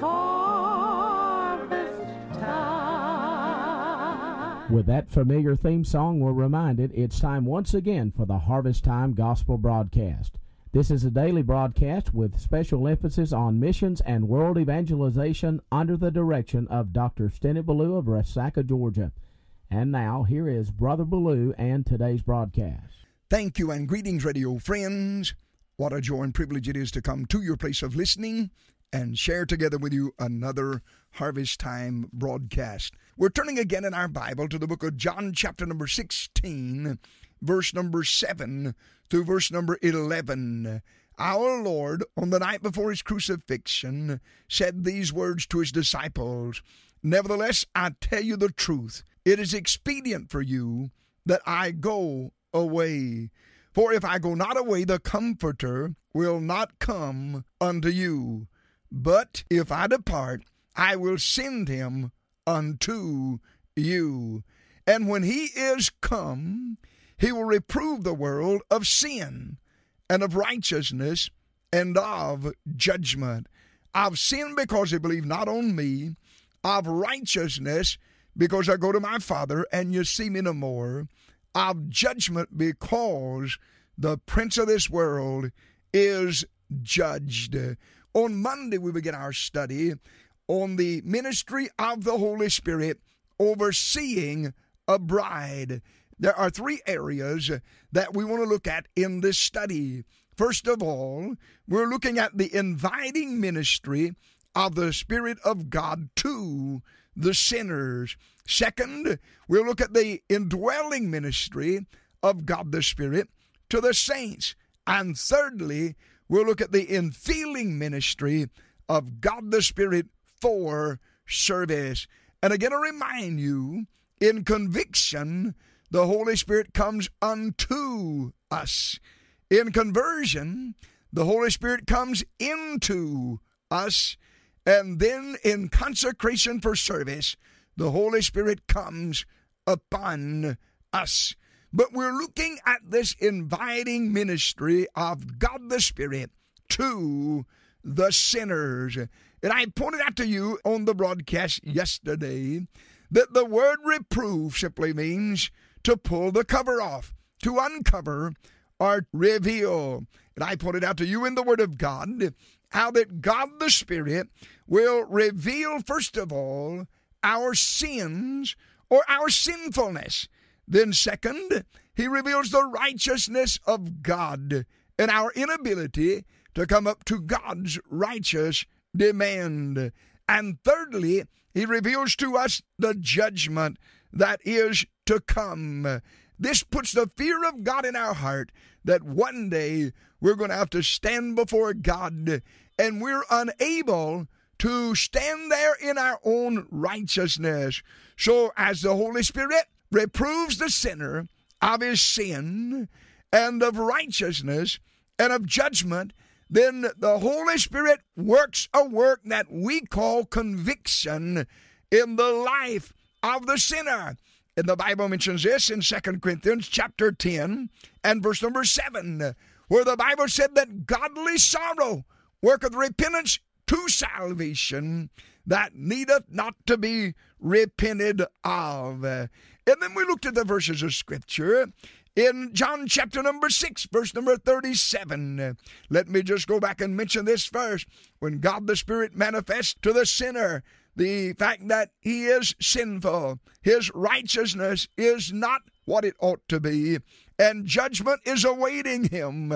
harvest time. With that familiar theme song, we're reminded it's time once again for the Harvest Time Gospel broadcast. This is a daily broadcast with special emphasis on missions and world evangelization under the direction of Dr. Stennett Ballou of Resaca, Georgia. And now, here is Brother Ballou and today's broadcast. Thank you and greetings, radio friends. What a joy and privilege it is to come to your place of listening and share together with you another Harvest Time broadcast. We're turning again in our Bible to the book of John, chapter number 16, verse number 7 through verse number 11. Our Lord, on the night before his crucifixion, said these words to his disciples Nevertheless, I tell you the truth. It is expedient for you that I go away. For if I go not away, the Comforter will not come unto you. But if I depart, I will send him unto you. And when he is come, he will reprove the world of sin and of righteousness and of judgment. Of sin because they believe not on me, of righteousness because I go to my Father and you see me no more, of judgment because the prince of this world is judged. On Monday, we begin our study on the ministry of the Holy Spirit overseeing a bride. There are three areas that we want to look at in this study. First of all, we're looking at the inviting ministry of the Spirit of God to the sinners. Second, we'll look at the indwelling ministry of God the Spirit to the saints. And thirdly, we'll look at the infilling ministry of God the Spirit for service. And again, I remind you, in conviction, the Holy Spirit comes unto us. In conversion, the Holy Spirit comes into us. And then in consecration for service, the Holy Spirit comes upon us. But we're looking at this inviting ministry of God the Spirit to the sinners. And I pointed out to you on the broadcast yesterday that the word reprove simply means to pull the cover off, to uncover or reveal. And I pointed out to you in the Word of God how that God the Spirit will reveal, first of all, our sins or our sinfulness. Then, second, he reveals the righteousness of God and our inability to come up to God's righteous demand. And thirdly, he reveals to us the judgment that is to come. This puts the fear of God in our heart that one day we're going to have to stand before God and we're unable to stand there in our own righteousness. So, as the Holy Spirit reproves the sinner of his sin and of righteousness and of judgment, then the Holy Spirit works a work that we call conviction in the life of the sinner. And the Bible mentions this in 2 Corinthians chapter 10 and verse number 7, where the Bible said that godly sorrow worketh repentance to salvation that needeth not to be repented of. And then we looked at the verses of Scripture in John chapter number 6, verse number 37. Let me just go back and mention this verse. When God the Spirit manifests to the sinner the fact that he is sinful, his righteousness is not what it ought to be, and judgment is awaiting him,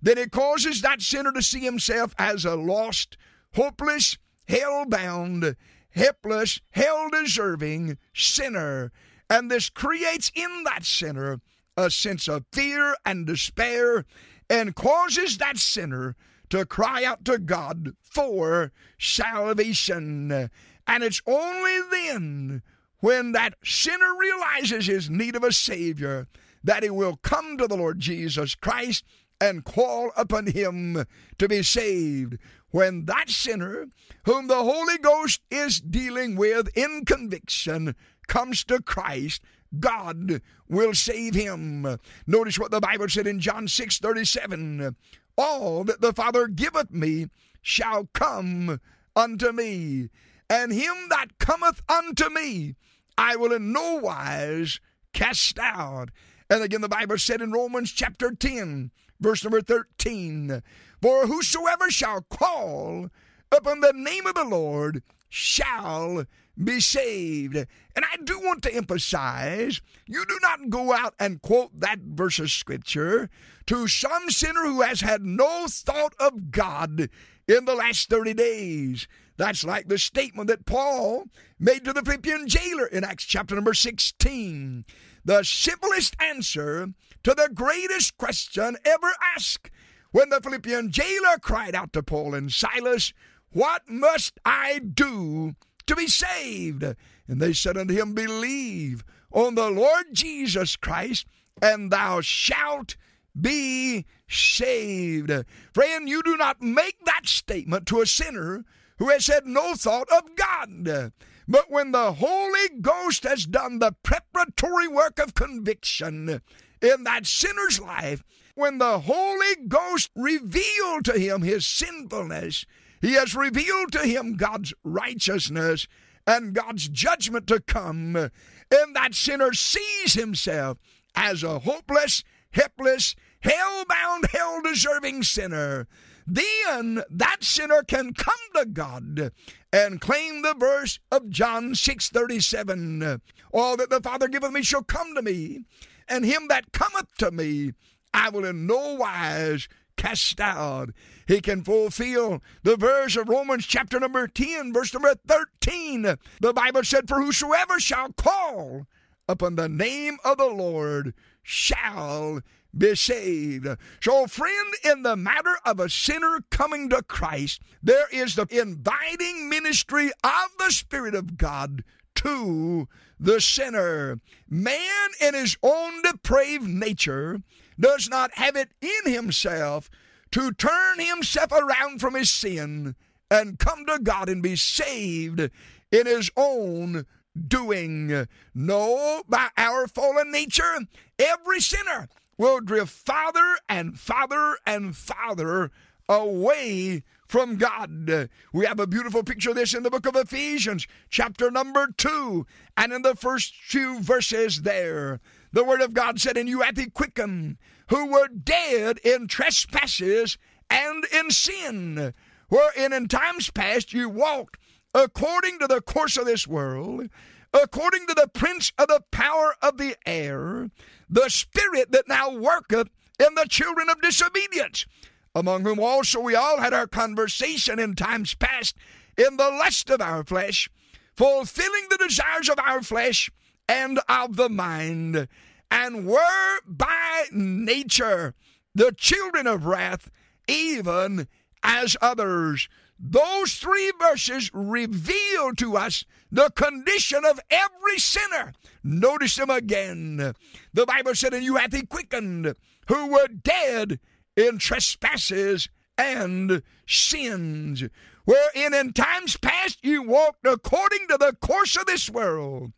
then it causes that sinner to see himself as a lost, hopeless, hell bound, helpless, hell deserving sinner. And this creates in that sinner a sense of fear and despair and causes that sinner to cry out to God for salvation. And it's only then when that sinner realizes his need of a Savior that he will come to the Lord Jesus Christ and call upon him to be saved. When that sinner, whom the Holy Ghost is dealing with in conviction, comes to Christ, God will save him. Notice what the Bible said in John 6 37 All that the Father giveth me shall come unto me, and him that cometh unto me, I will in no wise cast out. And again, the Bible said in Romans chapter 10, verse number 13, For whosoever shall call upon the name of the Lord shall be saved. And I do want to emphasize you do not go out and quote that verse of Scripture to some sinner who has had no thought of God in the last 30 days. That's like the statement that Paul made to the Philippian jailer in Acts chapter number 16. The simplest answer to the greatest question ever asked when the Philippian jailer cried out to Paul and Silas, What must I do to be saved? And they said unto him, Believe on the Lord Jesus Christ, and thou shalt be saved. Friend, you do not make that statement to a sinner who has had no thought of God. But when the Holy Ghost has done the preparatory work of conviction in that sinner's life, when the Holy Ghost revealed to him his sinfulness, he has revealed to him God's righteousness and God's judgment to come, and that sinner sees himself as a hopeless, helpless, hell bound, hell deserving sinner, then that sinner can come to God and claim the verse of John 6 37. All that the Father giveth me shall come to me, and him that cometh to me I will in no wise cast out. He can fulfill the verse of Romans chapter number 10, verse number 13. The Bible said, For whosoever shall call upon the name of the Lord shall be saved. So, friend, in the matter of a sinner coming to Christ, there is the inviting ministry of the Spirit of God to the sinner. Man, in his own depraved nature, does not have it in himself to turn himself around from his sin and come to God and be saved in his own doing. No, by our fallen nature, every sinner will drift farther and farther and farther away from God. We have a beautiful picture of this in the book of Ephesians, chapter number 2, and in the first few verses there. The Word of God said, And you hath he quickened, who were dead in trespasses and in sin, wherein in times past you walked according to the course of this world, according to the prince of the power of the air, the spirit that now worketh in the children of disobedience, among whom also we all had our conversation in times past in the lust of our flesh, fulfilling the desires of our flesh and of the mind, and were by nature the children of wrath, even as others. Those three verses reveal to us the condition of every sinner. Notice them again. The Bible said, And you hath he quickened, who were dead in trespasses and sins, wherein in times past you walked according to the course of this world,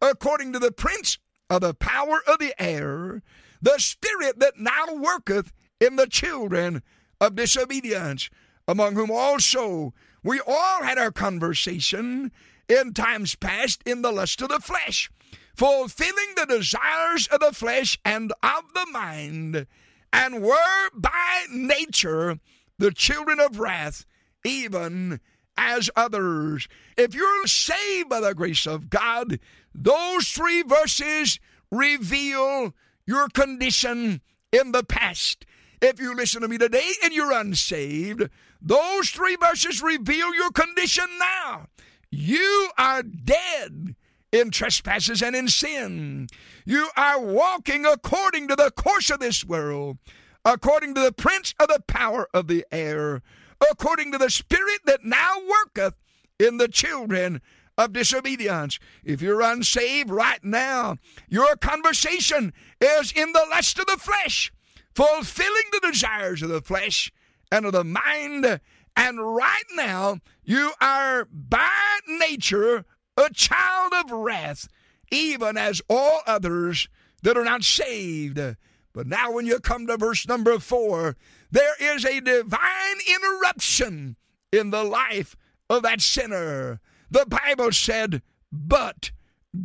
according to the prince of the power of the air, the spirit that now worketh in the children of disobedience among whom also we all had our conversation in times past in the lust of the flesh, fulfilling the desires of the flesh and of the mind, and were by nature the children of wrath, even as others. If you're saved by the grace of God, those three verses reveal your condition in the past. If you listen to me today and you're unsaved, those three verses reveal your condition now. You are dead in trespasses and in sin. You are walking according to the course of this world, according to the prince of the power of the air, according to the spirit that now worketh in the children of disobedience. If you're unsaved right now, your conversation is in the lust of the flesh, fulfilling the desires of the flesh and of the mind. And right now, you are by nature a child of wrath, even as all others that are not saved. But now, when you come to verse number four, there is a divine interruption in the life of that sinner. The Bible said, but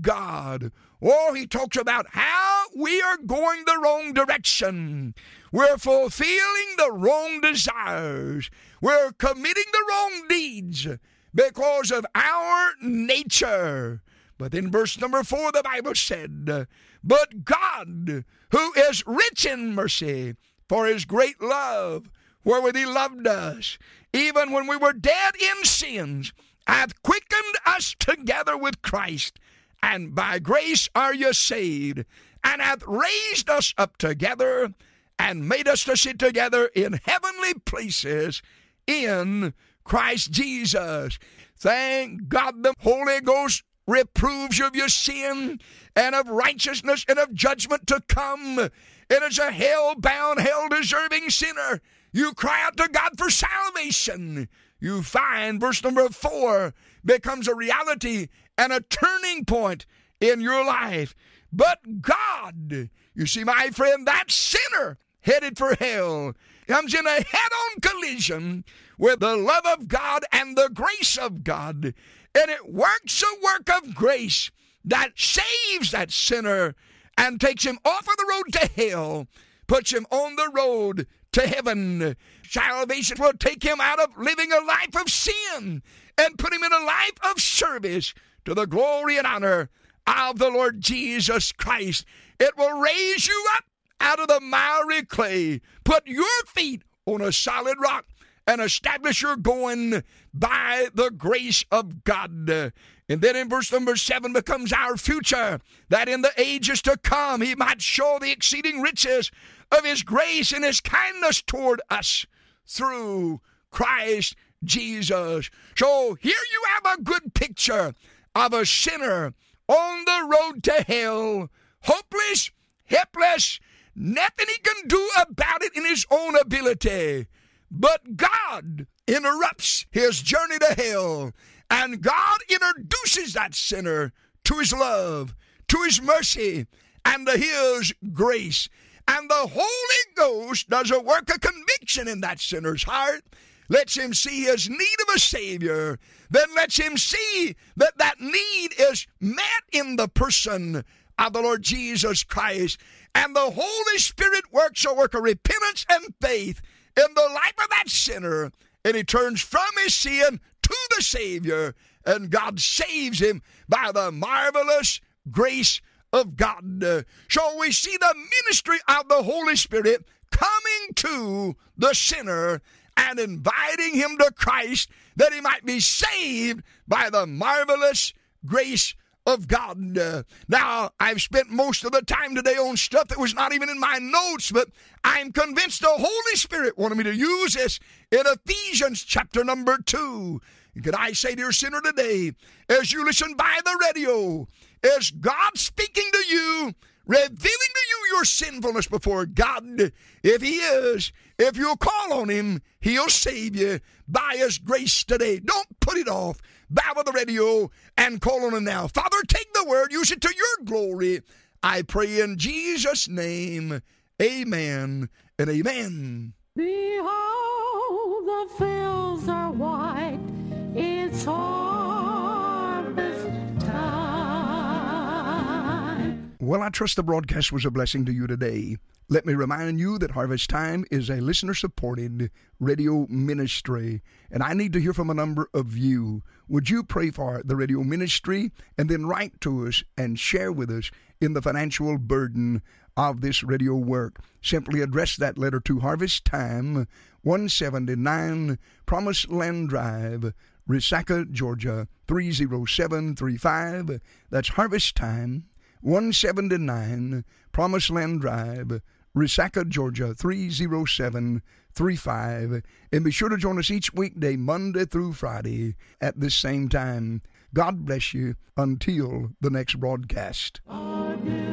God. Or he talks about how we are going the wrong direction. We're fulfilling the wrong desires. We're committing the wrong deeds because of our nature. But in verse number four, the Bible said, But God, who is rich in mercy, for his great love, wherewith he loved us, even when we were dead in sins, hath quickened us together with Christ, and by grace are ye saved, and hath raised us up together, and made us to sit together in heavenly places in Christ Jesus. Thank God the Holy Ghost reproves you of your sin and of righteousness and of judgment to come. And as a hell bound, hell deserving sinner, you cry out to God for salvation. You find verse number four becomes a reality and a turning point in your life. But God, you see, my friend, that sinner headed for hell comes in a head on collision with the love of God and the grace of God. And it works a work of grace that saves that sinner and takes him off of the road to hell, puts him on the road to heaven. Salvation will take him out of living a life of sin and put him in a life of service to the glory and honor of the Lord Jesus Christ. It will raise you up out of the miry clay, put your feet on a solid rock, and establish your going by the grace of God. And then in verse number seven becomes our future, that in the ages to come he might show the exceeding riches of his grace and his kindness toward us through Christ Jesus. So here you have a good picture of a sinner on the road to hell, hopeless, helpless, nothing he can do about it in his own ability. But God interrupts his journey to hell, and God introduces that sinner to his love, to his mercy, and to his grace. And the Holy Ghost does a work of conviction in that sinner's heart, lets him see his need of a Savior, then lets him see that that need is met in the person of the Lord Jesus Christ. And the Holy Spirit works a work of repentance and faith in the life of that sinner, and he turns from his sin to the Savior, and God saves him by the marvelous grace of God. So we see the ministry of the Holy Spirit coming to the sinner and inviting him to Christ that he might be saved by the marvelous grace of God. Now, I've spent most of the time today on stuff that was not even in my notes, but I'm convinced the Holy Spirit wanted me to use this in Ephesians chapter number 2. Could I say to your sinner today, as you listen by the radio, is God speaking to you, revealing to you your sinfulness before God? If He is, if you'll call on Him, He'll save you by His grace today. Don't put it off bow to the radio and call on him now. Father, take the word, use it to your glory. I pray in Jesus' name. Amen and amen. Behold, the fields are white. It's harvest Well, I trust the broadcast was a blessing to you today. Let me remind you that Harvest Time is a listener supported radio ministry, and I need to hear from a number of you. Would you pray for the radio ministry and then write to us and share with us in the financial burden of this radio work? Simply address that letter to Harvest Time, 179 Promised Land Drive, Resaca, Georgia 30735. That's Harvest Time. 179 Promised Land Drive, Resaca, Georgia 30735. And be sure to join us each weekday, Monday through Friday, at this same time. God bless you until the next broadcast. Amen.